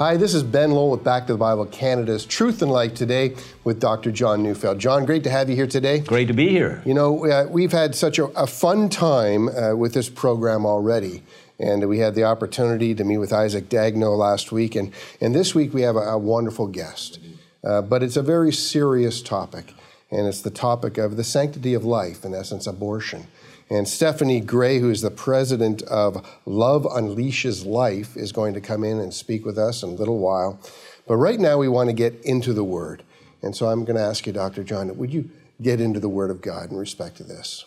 Hi, this is Ben Lowell with Back to the Bible Canada's Truth and Life today with Dr. John Neufeld. John, great to have you here today. Great to be here. You know, uh, we've had such a, a fun time uh, with this program already. And we had the opportunity to meet with Isaac Dagno last week. And, and this week we have a, a wonderful guest. Uh, but it's a very serious topic. And it's the topic of the sanctity of life, in essence, abortion. And Stephanie Gray, who is the president of Love Unleashes Life, is going to come in and speak with us in a little while. But right now, we want to get into the Word. And so I'm going to ask you, Dr. John, would you get into the Word of God in respect to this?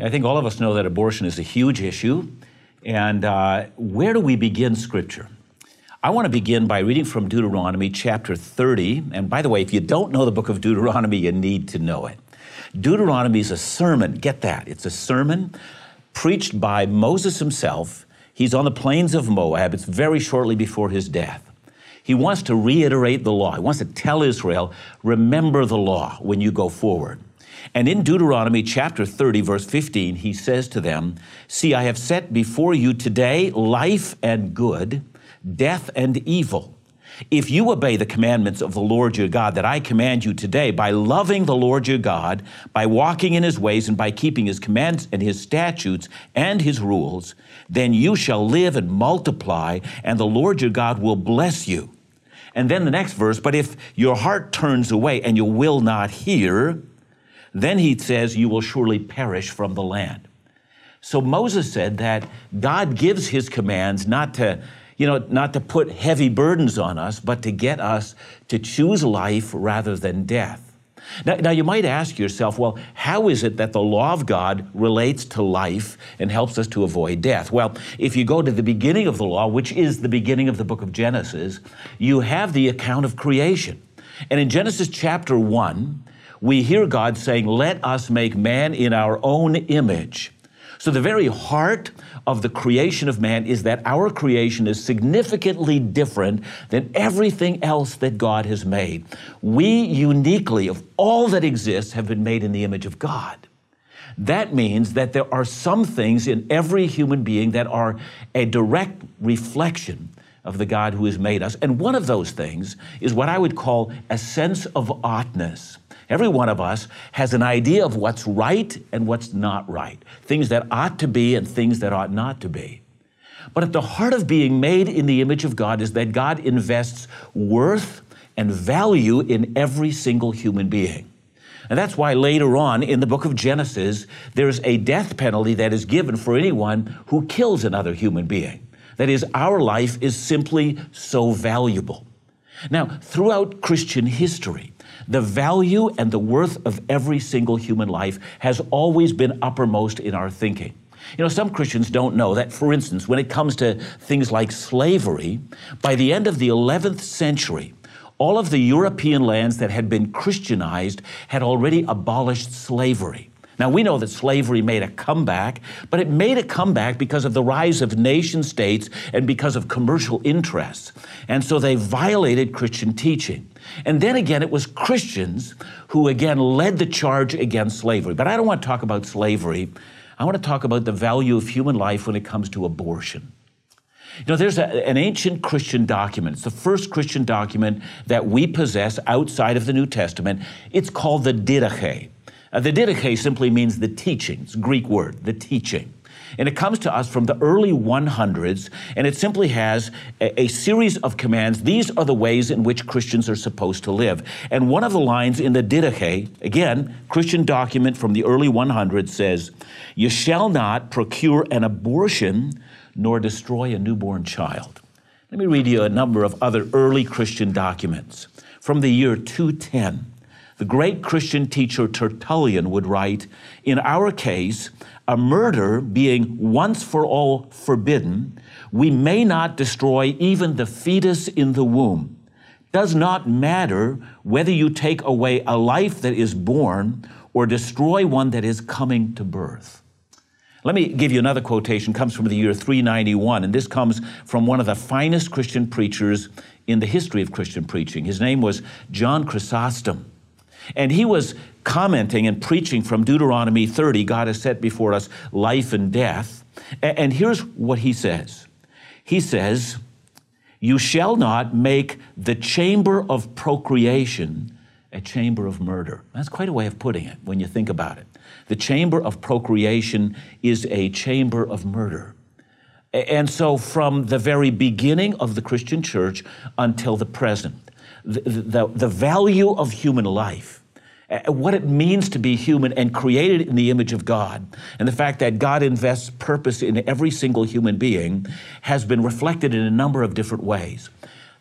I think all of us know that abortion is a huge issue. And uh, where do we begin Scripture? I want to begin by reading from Deuteronomy chapter 30. And by the way, if you don't know the book of Deuteronomy, you need to know it. Deuteronomy is a sermon. Get that. It's a sermon preached by Moses himself. He's on the plains of Moab. It's very shortly before his death. He wants to reiterate the law. He wants to tell Israel, remember the law when you go forward. And in Deuteronomy chapter 30, verse 15, he says to them, See, I have set before you today life and good, death and evil. If you obey the commandments of the Lord your God that I command you today by loving the Lord your God, by walking in his ways, and by keeping his commands and his statutes and his rules, then you shall live and multiply, and the Lord your God will bless you. And then the next verse, but if your heart turns away and you will not hear, then he says, you will surely perish from the land. So Moses said that God gives his commands not to you know, not to put heavy burdens on us, but to get us to choose life rather than death. Now, now, you might ask yourself, well, how is it that the law of God relates to life and helps us to avoid death? Well, if you go to the beginning of the law, which is the beginning of the book of Genesis, you have the account of creation. And in Genesis chapter 1, we hear God saying, Let us make man in our own image. So, the very heart of the creation of man is that our creation is significantly different than everything else that God has made. We uniquely, of all that exists, have been made in the image of God. That means that there are some things in every human being that are a direct reflection of the God who has made us. And one of those things is what I would call a sense of oughtness. Every one of us has an idea of what's right and what's not right, things that ought to be and things that ought not to be. But at the heart of being made in the image of God is that God invests worth and value in every single human being. And that's why later on in the book of Genesis, there's a death penalty that is given for anyone who kills another human being. That is, our life is simply so valuable. Now, throughout Christian history, the value and the worth of every single human life has always been uppermost in our thinking. You know, some Christians don't know that, for instance, when it comes to things like slavery, by the end of the 11th century, all of the European lands that had been Christianized had already abolished slavery. Now, we know that slavery made a comeback, but it made a comeback because of the rise of nation states and because of commercial interests. And so they violated Christian teaching. And then again, it was Christians who again led the charge against slavery. But I don't want to talk about slavery. I want to talk about the value of human life when it comes to abortion. You know, there's a, an ancient Christian document. It's the first Christian document that we possess outside of the New Testament. It's called the Didache. Uh, the Didache simply means the teaching. It's a Greek word, the teaching. And it comes to us from the early 100s, and it simply has a, a, series of commands. These are the ways in which Christians are supposed to live. And one of the lines in the Didache, again, Christian document from the early 100s, says, You shall not procure an abortion nor destroy a newborn child. Let me read you a number of other early Christian documents. From the year 210, the great Christian teacher Tertullian would write In our case, a murder being once for all forbidden, we may not destroy even the fetus in the womb. Does not matter whether you take away a life that is born or destroy one that is coming to birth. Let me give you another quotation, comes from the year 391, and this comes from one of the finest Christian preachers in the history of Christian preaching. His name was John Chrysostom. And he was commenting and preaching from Deuteronomy 30 God has set before us life and death. And here's what he says He says, You shall not make the chamber of procreation a chamber of murder. That's quite a way of putting it when you think about it. The chamber of procreation is a chamber of murder. And so, from the very beginning of the Christian church until the present, the, the, value of human life uh, what it means to be human and created in the image of God, and the fact that God invests purpose in every single human being has been reflected in a number of different ways.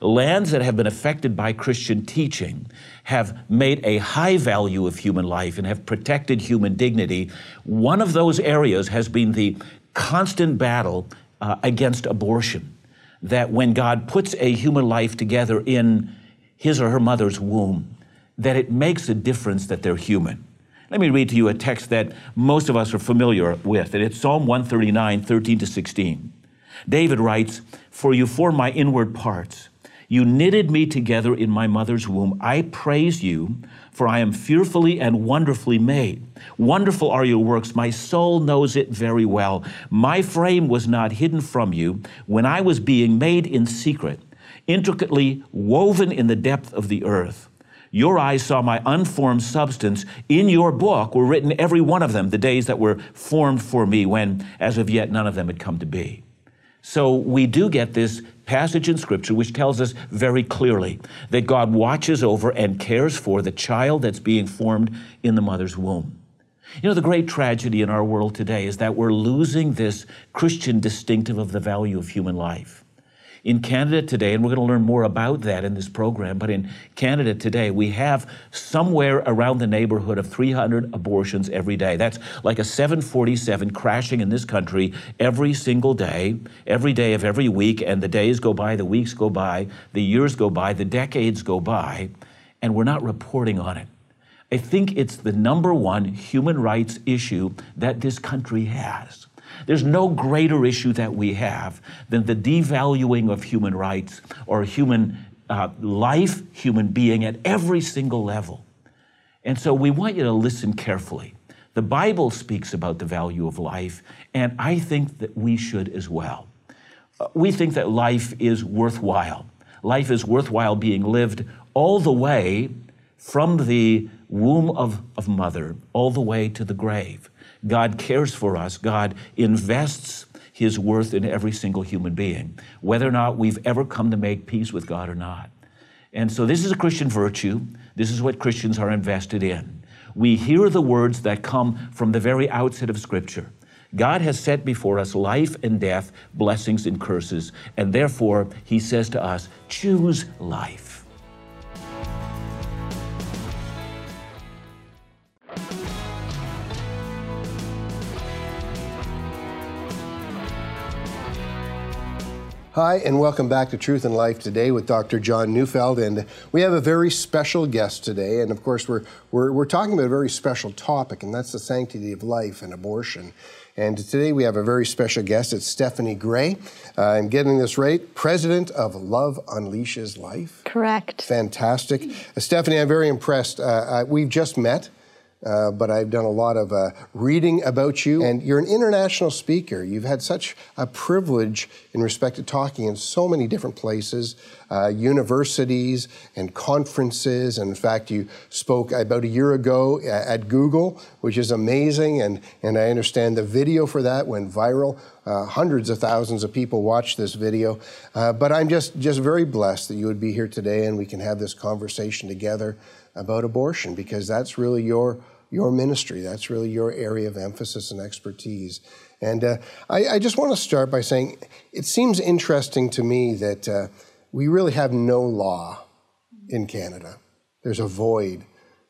Lands that have been affected by Christian teaching have made a high value of human life and have protected human dignity. One of those areas has been the constant battle uh, against abortion. That when God puts a human life together in his or her mother's womb, that it makes a difference that they're human. Let me read to you a text that most of us are familiar with, and it's Psalm 139, 13 to 16. David writes, For you formed my inward parts. You knitted me together in my mother's womb. I praise you, for I am fearfully and wonderfully made. Wonderful are your works. My soul knows it very well. My frame was not hidden from you when I was being made in secret, intricately woven in the depth of the earth. Your eyes saw my unformed substance. In your book were written every one of them, the days that were formed for me, when as of yet none of them had come to be. So we do get this passage in Scripture which tells us very clearly that God watches over and cares for the child that's being formed in the mother's womb. You know, the great tragedy in our world today is that we're losing this Christian distinctive of the value of human life. In Canada today, and we're going to learn more about that in this program, but in Canada today, we have somewhere around the neighborhood of 300 abortions every day. That's like a 747 crashing in this country every single day, every day of every week, and the days go by, the weeks go by, the years go by, the decades go by, and we're not reporting on it. I think it's the number one human rights issue that this country has. There's no greater issue that we have than the devaluing of human rights or human uh, life, human being at every single level. And so we want you to listen carefully. The Bible speaks about the value of life, and I think that we should as well. Uh, we think that life is worthwhile. Life is worthwhile being lived all the way from the womb of, of mother all the way to the grave. God cares for us. God invests his worth in every single human being, whether or not we've ever come to make peace with God or not. And so this is a Christian virtue. This is what Christians are invested in. We hear the words that come from the very outset of Scripture. God has set before us life and death, blessings and curses, and therefore he says to us, choose life. Hi, and welcome back to Truth and Life today with Dr. John Neufeld. And we have a very special guest today. And of course, we're, we're, we're talking about a very special topic, and that's the sanctity of life and abortion. And today we have a very special guest. It's Stephanie Gray. Uh, I'm getting this right. President of Love Unleashes Life. Correct. Fantastic. Uh, Stephanie, I'm very impressed. Uh, uh we've just met. Uh, but I've done a lot of uh, reading about you. And you're an international speaker. You've had such a privilege in respect to talking in so many different places, uh, universities and conferences. And in fact, you spoke about a year ago at Google, which is amazing. And, and I understand the video for that went viral. Uh, hundreds of thousands of people watched this video. Uh, but I'm just, just very blessed that you would be here today and we can have this conversation together about abortion because that's really your your ministry. That's really your area of emphasis and expertise. And uh, I, I, just want to start by saying it seems interesting to me that uh, we really have no law in Canada. There's a void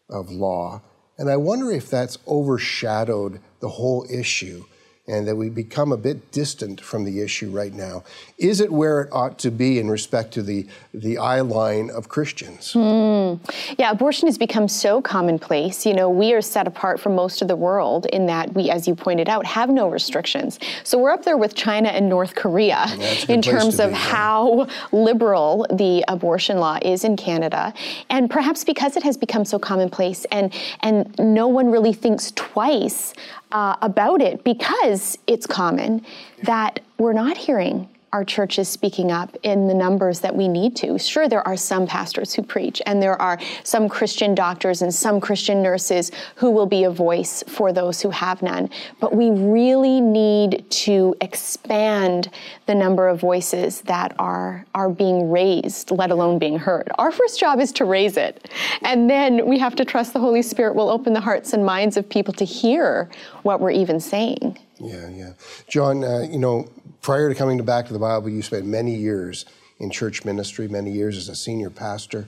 of law. And I wonder if that's overshadowed the whole issue and that we become a bit distant from the issue right now. Is it where it ought to be in respect to the, the eye line of Christians? Mm. Yeah, abortion has become so commonplace. You know, we are set apart from most of the world in that we, as you pointed out, have no restrictions. So we're up there with China and North Korea in terms of be, how liberal the abortion law is in Canada. And perhaps because it has become so commonplace and, and no one really thinks twice uh, about it because it's common that we're not hearing our churches speaking up in the numbers that we need to. Sure, there are some pastors who preach, and there are some Christian doctors and some Christian nurses who will be a voice for those who have none. But we really need to expand the number of voices that are, are being raised, let alone being heard. Our first job is to raise it. And then we have to trust the Holy Spirit will open the hearts and minds of people to hear what we're even saying. Yeah, yeah. John, uh, you know, prior to coming to Back to the Bible, you spent many years in church ministry, many years as a senior pastor.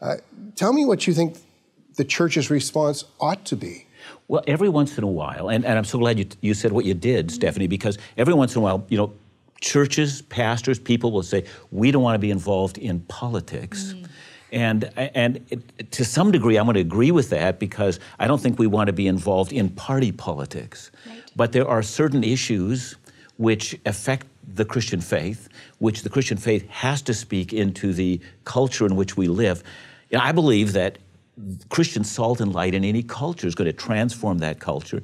Uh, tell me what you think the church's response ought to be. Well, every once in a while, and, and I'm so glad you, you said what you did, Stephanie, because every once in a while, you know, churches, pastors, people will say, we don't want to be involved in politics. Mm. And, and it, to some degree, I'm going to agree with that because I don't think we want to be involved in party politics. Right. But there are certain issues which affect the Christian faith, which the Christian faith has to speak into the culture in which we live. And I believe that Christian salt and light in any culture is going to transform that culture.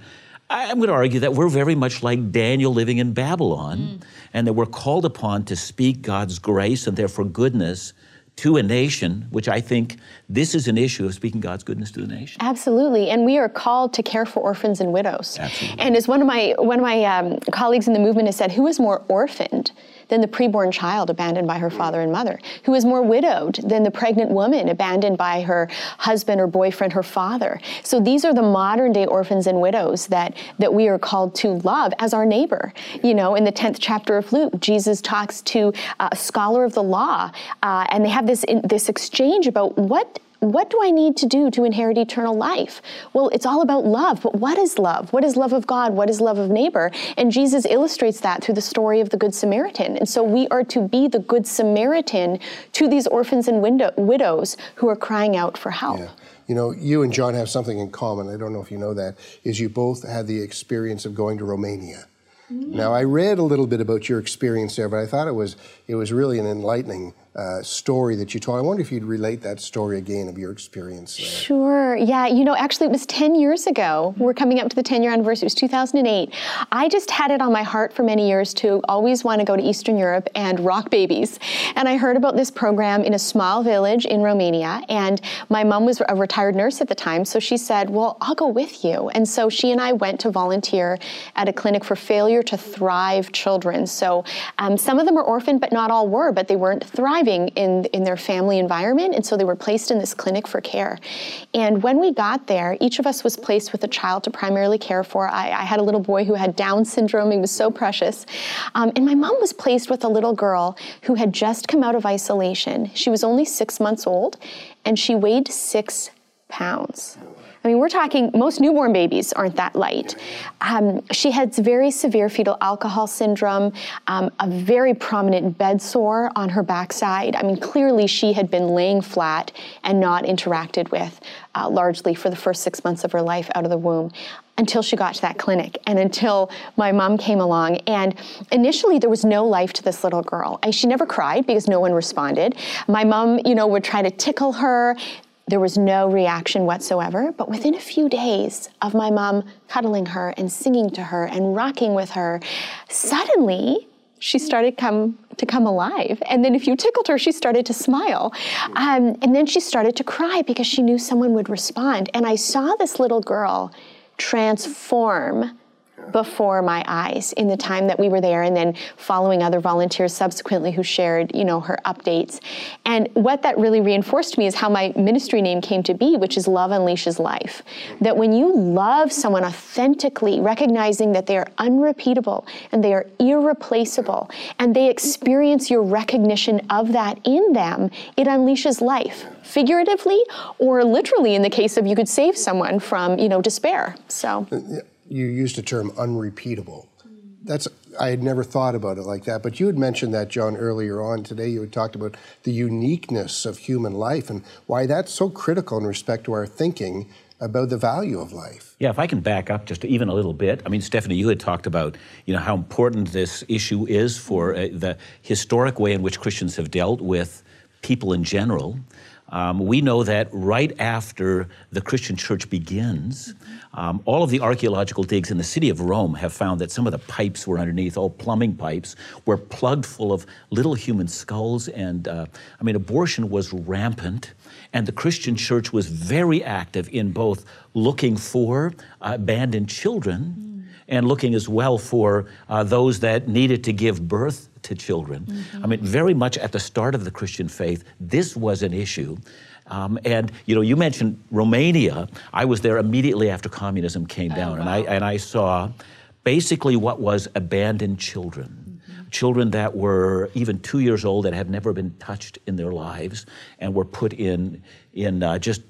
I'm going to argue that we're very much like Daniel living in Babylon, mm. and that we're called upon to speak God's grace and therefore goodness to a nation, which I think this is an issue of speaking God's goodness to the nation. Absolutely, and we are called to care for orphans and widows. Absolutely. And as one of my one of my um, colleagues in the movement has said, who is more orphaned than the preborn child abandoned by her father and mother, who is more widowed than the pregnant woman abandoned by her husband or boyfriend, her father. So these are the modern day orphans and widows that, that we are called to love as our neighbor. You know, in the 10th chapter of Luke, Jesus talks to a scholar of the law, uh, and they have this, this exchange about what what do I need to do to inherit eternal life? Well, it's all about love, but what is love? What is love of God? What is love of neighbor? And Jesus illustrates that through the story of the Good Samaritan. And so we are to be the Good Samaritan to these orphans and window- widows who are crying out for help. Yeah. You know, you and John have something in common. I don't know if you know that, is you both had the experience of going to Romania. Mm-hmm. Now, I read a little bit about your experience there, but I thought it was it was really an enlightening uh, story that you told. I wonder if you'd relate that story again of your experience. There. Sure. Yeah. You know, actually, it was 10 years ago. We're coming up to the 10 year anniversary. It was 2008. I just had it on my heart for many years to always want to go to Eastern Europe and rock babies. And I heard about this program in a small village in Romania. And my mom was a retired nurse at the time. So she said, Well, I'll go with you. And so she and I went to volunteer at a clinic for failure to thrive children. So um, some of them were orphaned, but not all were, but they weren't thriving thriving in, in their family environment, and so they were placed in this clinic for care. And when we got there, each of us was placed with a child to primarily care for. I, I had a little boy who had Down syndrome, he was so precious. Um, and my mom was placed with a little girl who had just come out of isolation. She was only six months old, and she weighed six pounds. I mean, we're talking, most newborn babies aren't that light. Um, she had very severe fetal alcohol syndrome, um, a very prominent bed sore on her backside. I mean, clearly she had been laying flat and not interacted with uh, largely for the first six months of her life out of the womb until she got to that clinic and until my mom came along. And initially, there was no life to this little girl. I, she never cried because no one responded. My mom, you know, would try to tickle her. There was no reaction whatsoever, but within a few days of my mom cuddling her and singing to her and rocking with her, suddenly she started come to come alive. And then if you tickled her, she started to smile. Um, and then she started to cry because she knew someone would respond. And I saw this little girl transform before my eyes in the time that we were there and then following other volunteers subsequently who shared you know her updates. And what that really reinforced me is how my ministry name came to be which is love unleashes life. That when you love someone authentically recognizing that they are unrepeatable and they are irreplaceable and they experience your recognition of that in them it unleashes life figuratively or literally in the case of you could save someone from you know despair. So uh, you used the term unrepeatable. That's I had never thought about it like that. But you had mentioned that, John, earlier on today. You had talked about the uniqueness of human life and why that's so critical in respect to our thinking about the value of life. Yeah, if I can back up just even a little bit. I mean, Stephanie, you had talked about you know how important this issue is for uh, the historic way in which Christians have dealt with people in general. Um, we know that right after the Christian church begins, um, all of the archaeological digs in the city of Rome have found that some of the pipes were underneath, all plumbing pipes, were plugged full of little human skulls. And uh, I mean, abortion was rampant. And the Christian church was very active in both looking for abandoned children and looking as well for uh, those that needed to give birth to children. Mm-hmm. I mean, very much at the start of the Christian faith, this was an issue. Um, and you know, you mentioned Romania. I was there immediately after communism came oh, down, wow. and I and I saw basically what was abandoned children, mm-hmm. children that were even two years old that had never been touched in their lives, and were put in in uh, just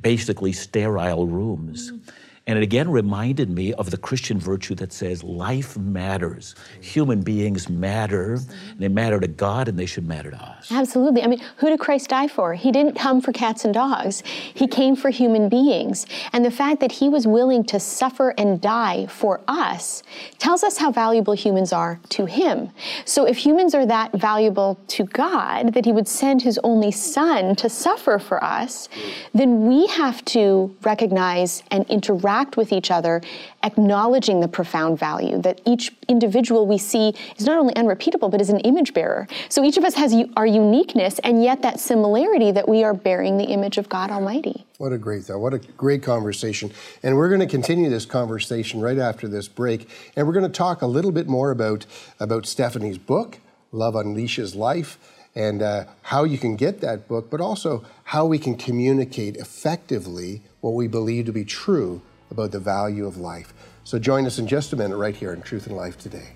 basically sterile rooms. Mm-hmm. And it again reminded me of the Christian virtue that says life matters. Human beings matter. And They matter to God and they should matter to us. Absolutely. I mean, who did Christ die for? He didn't come for cats and dogs, He came for human beings. And the fact that He was willing to suffer and die for us tells us how valuable humans are to Him. So if humans are that valuable to God, that He would send His only Son to suffer for us, then we have to recognize and interact interact with each other, acknowledging the profound value that each individual we see is not only unrepeatable, but is an image bearer. So each of us has our uniqueness, and yet that similarity that we are bearing the image of God Almighty. What a great thought. What a great conversation. And we're going to continue this conversation right after this break. And we're going to talk a little bit more about, about Stephanie's book, Love Unleashes Life and uh, how you can get that book, but also how we can communicate effectively what we believe to be true about the value of life. So join us in just a minute right here in Truth and Life today.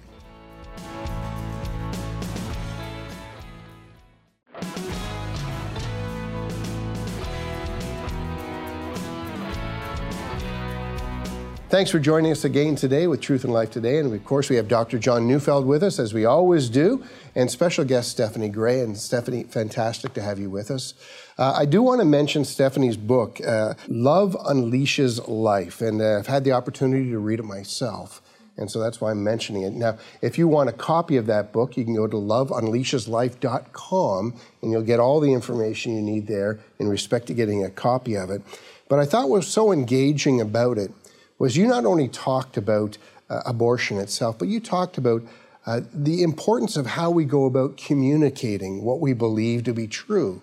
Thanks for joining us again today with Truth and Life Today. And of course, we have Dr. John Neufeld with us, as we always do, and special guest Stephanie Gray. And Stephanie, fantastic to have you with us. Uh, I do want to mention Stephanie's book, uh, Love Unleashes Life. And uh, I've had the opportunity to read it myself. And so that's why I'm mentioning it. Now, if you want a copy of that book, you can go to loveunleasheslife.com and you'll get all the information you need there in respect to getting a copy of it. But I thought what was so engaging about it was you not only talked about uh, abortion itself, but you talked about uh, the importance of how we go about communicating what we believe to be true.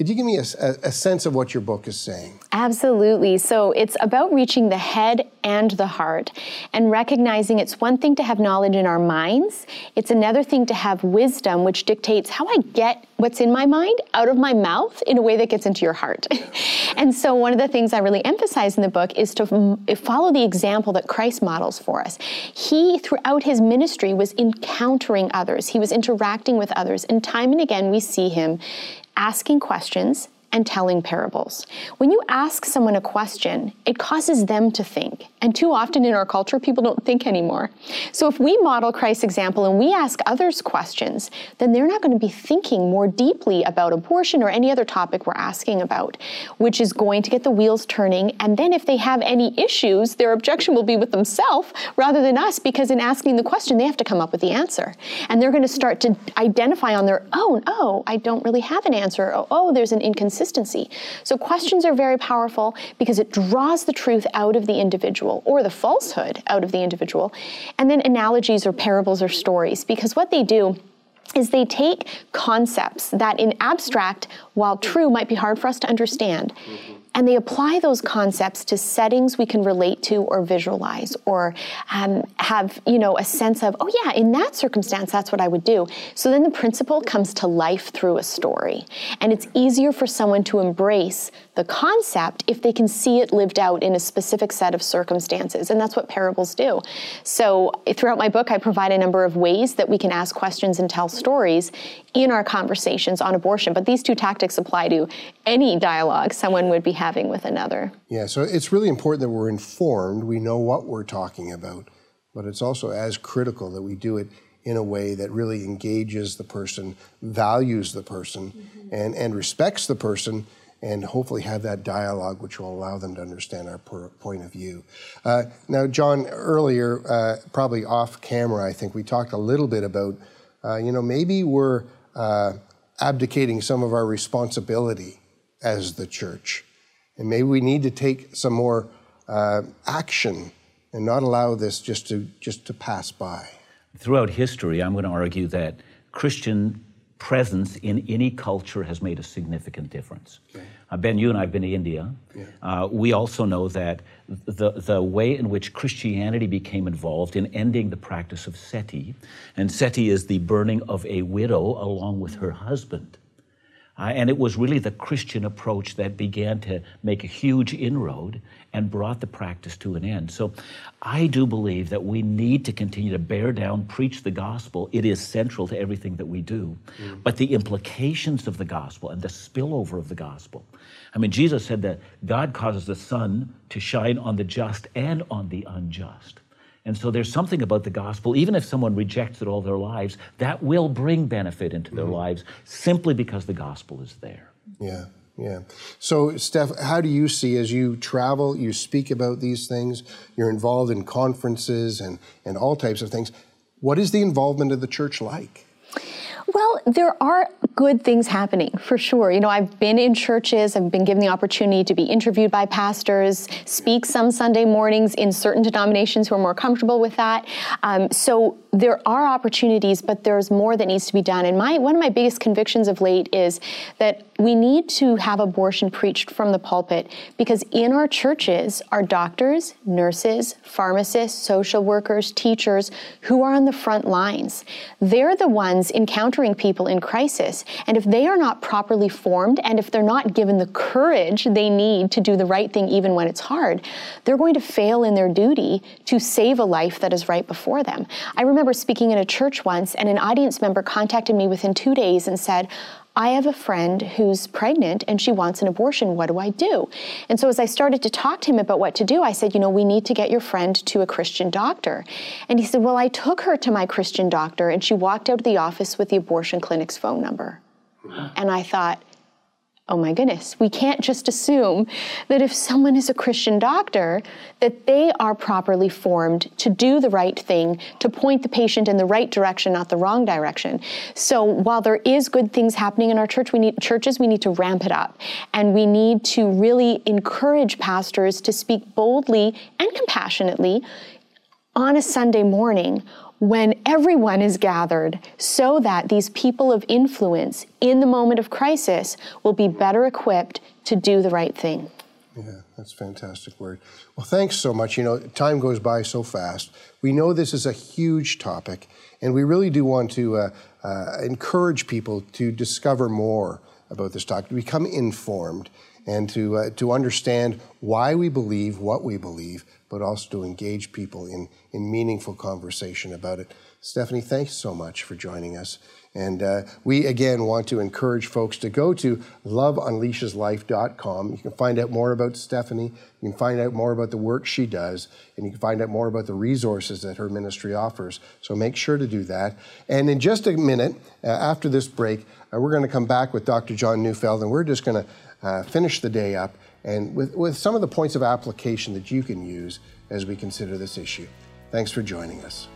Could you give me a, a, sense of what your book is saying? Absolutely. So it's about reaching the head and the heart and recognizing it's one thing to have knowledge in our minds, it's another thing to have wisdom, which dictates how I get what's in my mind out of my mouth in a way that gets into your heart. and so one of the things I really emphasize in the book is to mm, follow the example that Christ models for us. He, throughout his ministry, was encountering others, he was interacting with others, and time and again we see him asking questions and telling parables. When you ask someone a question, it causes them to think. And too often in our culture, people don't think anymore. So if we model Christ's example and we ask others questions, then they're not going to be thinking more deeply about abortion or any other topic we're asking about, which is going to get the wheels turning. And then if they have any issues, their objection will be with themselves rather than us, because in asking the question, they have to come up with the answer. And they're going to start to identify on their own, oh, I don't really have an answer. Oh, oh there's an inconsistency. So questions are very powerful because it draws the truth out of the individual or the falsehood out of the individual. And then analogies or parables or stories because what they do is they take concepts that in abstract, while true, might be hard for us to understand. Mm-hmm and they apply those concepts to settings we can relate to or visualize or um, have you know a sense of oh yeah in that circumstance that's what i would do. So then the principle comes to life through a story. And it's easier for someone to embrace the concept if they can see it lived out in a specific set of circumstances. And that's what parables do. So throughout my book i provide a number of ways that we can ask questions and tell stories in our conversations on abortion. But these two tactics apply to any dialogue someone would be having with another. Yeah, so it's really important that we're informed, we know what we're talking about, but it's also as critical that we do it in a way that really engages the person, values the person, mm-hmm. and, and respects the person, and hopefully have that dialogue which will allow them to understand our point of view. Uh, now, John, earlier, uh, probably off camera, I think we talked a little bit about, uh, you know, maybe we're uh, abdicating some of our responsibility as the church. And maybe we need to take some more uh, action and not allow this just to just to pass by. Throughout history, I'm going to argue that Christian presence in any culture has made a significant difference. Okay. Uh, ben, you and I have been to India. Yeah. Uh, we also know that the, the way in which Christianity became involved in ending the practice of sati, and sati is the burning of a widow along with her husband. Uh, and it was really the Christian approach that began to make a huge inroad and brought the practice to an end. So I do believe that we need to continue to bear down, preach the gospel. It is central to everything that we do. Mm. But the implications of the gospel and the spillover of the gospel. I mean, Jesus said that God causes the sun to shine on the just and on the unjust. And so there's something about the gospel, even if someone rejects it all their lives, that will bring benefit into their mm-hmm. lives simply because the gospel is there. Yeah, yeah. So, Steph, how do you see as you travel, you speak about these things, you're involved in conferences and, and all types of things? What is the involvement of the church like? Well, there are good things happening for sure. You know, I've been in churches, I've been given the opportunity to be interviewed by pastors, speak some Sunday mornings in certain denominations who are more comfortable with that. Um, so there are opportunities, but there's more that needs to be done. And my one of my biggest convictions of late is that we need to have abortion preached from the pulpit because in our churches are doctors, nurses, pharmacists, social workers, teachers who are on the front lines. They're the ones encountering people in crisis. And if they are not properly formed and if they're not given the courage they need to do the right thing even when it's hard, they're going to fail in their duty to save a life that is right before them. I remember speaking in a church once and an audience member contacted me within two days and said, I have a friend who's pregnant and she wants an abortion. What do I do? And so, as I started to talk to him about what to do, I said, You know, we need to get your friend to a Christian doctor. And he said, Well, I took her to my Christian doctor and she walked out of the office with the abortion clinic's phone number. And I thought, oh my goodness, we can't just assume that if someone is a Christian doctor, that they are properly formed to do the right thing, to point the patient in the right direction, not the wrong direction. So while there is good things happening in our church, we need churches, we need to ramp it up. And we need to really encourage pastors to speak boldly and compassionately on a Sunday morning when everyone is gathered so that these people of influence in the moment of crisis will be better equipped to do the right thing. Yeah, that's fantastic word. Well, thanks so much. You know, time goes by so fast. We know this is a huge topic, and we really do want to uh, uh, encourage people to discover more about this topic, to become informed, and to, uh, to understand why we believe what we believe, but also to engage people in, in meaningful conversation about it. Stephanie, thanks so much for joining us. And uh, we again want to encourage folks to go to loveunleasheslife.com. You can find out more about Stephanie. You can find out more about the work she does, and you can find out more about the resources that her ministry offers. So make sure to do that. And in just a minute, uh, after this break, uh, we're going to come back with Dr. John Neufeld, and we're just going to uh, finish the day up and with, with some of the points of application that you can use as we consider this issue. Thanks for joining us.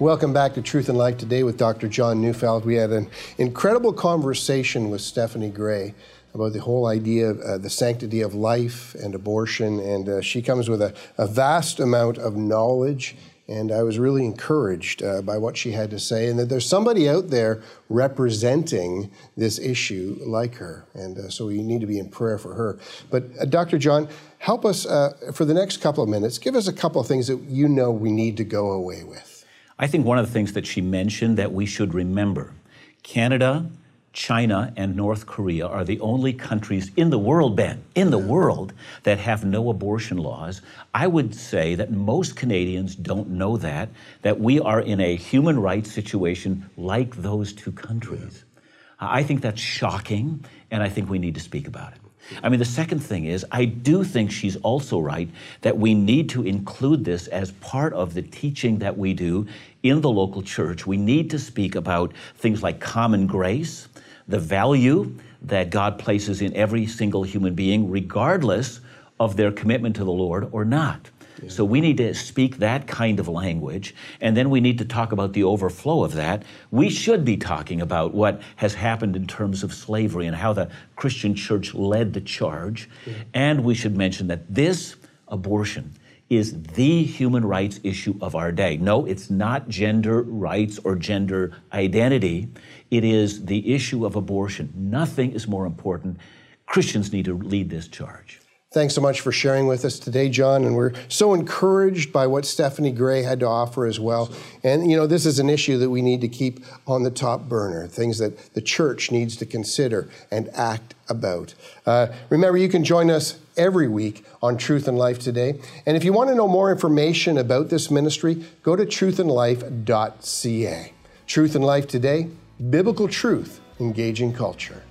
Welcome back to Truth and Life today with Dr. John Neufeld. We had an incredible conversation with Stephanie Gray about the whole idea of uh, the sanctity of life and abortion. And uh, she comes with a, a, vast amount of knowledge. And I was really encouraged uh, by what she had to say, and that there's somebody out there representing this issue like her. And uh, so we need to be in prayer for her. But uh, Dr. John, help us uh, for the next couple of minutes. Give us a couple of things that you know we need to go away with. I think one of the things that she mentioned that we should remember Canada, China and North Korea are the only countries in the world, Ben, in the world, that have no abortion laws. I would say that most Canadians don't know that, that we are in a human rights situation like those two countries. I think that's shocking, and I think we need to speak about it. I mean, the second thing is, I do think she's also right that we need to include this as part of the teaching that we do in the local church. We need to speak about things like common grace, the value that God places in every single human being, regardless of their commitment to the Lord or not. So we need to speak that kind of language, and then we need to talk about the overflow of that. We should be talking about what has happened in terms of slavery and how the Christian church led the charge. Yeah. And we should mention that this abortion is the human rights issue of our day. No, it's not gender rights or gender identity. It is the issue of abortion. Nothing is more important. Christians need to lead this charge. Thanks so much for sharing with us today, John. And we're so encouraged by what Stephanie Gray had to offer as well. And, you know, this is an issue that we need to keep on the top burner, things that the church needs to consider and act about. Uh, remember, you can join us every week on Truth and Life today. And if you want to know more information about this ministry, go to truthandlife.ca. Truth and Life today, biblical truth, engaging culture.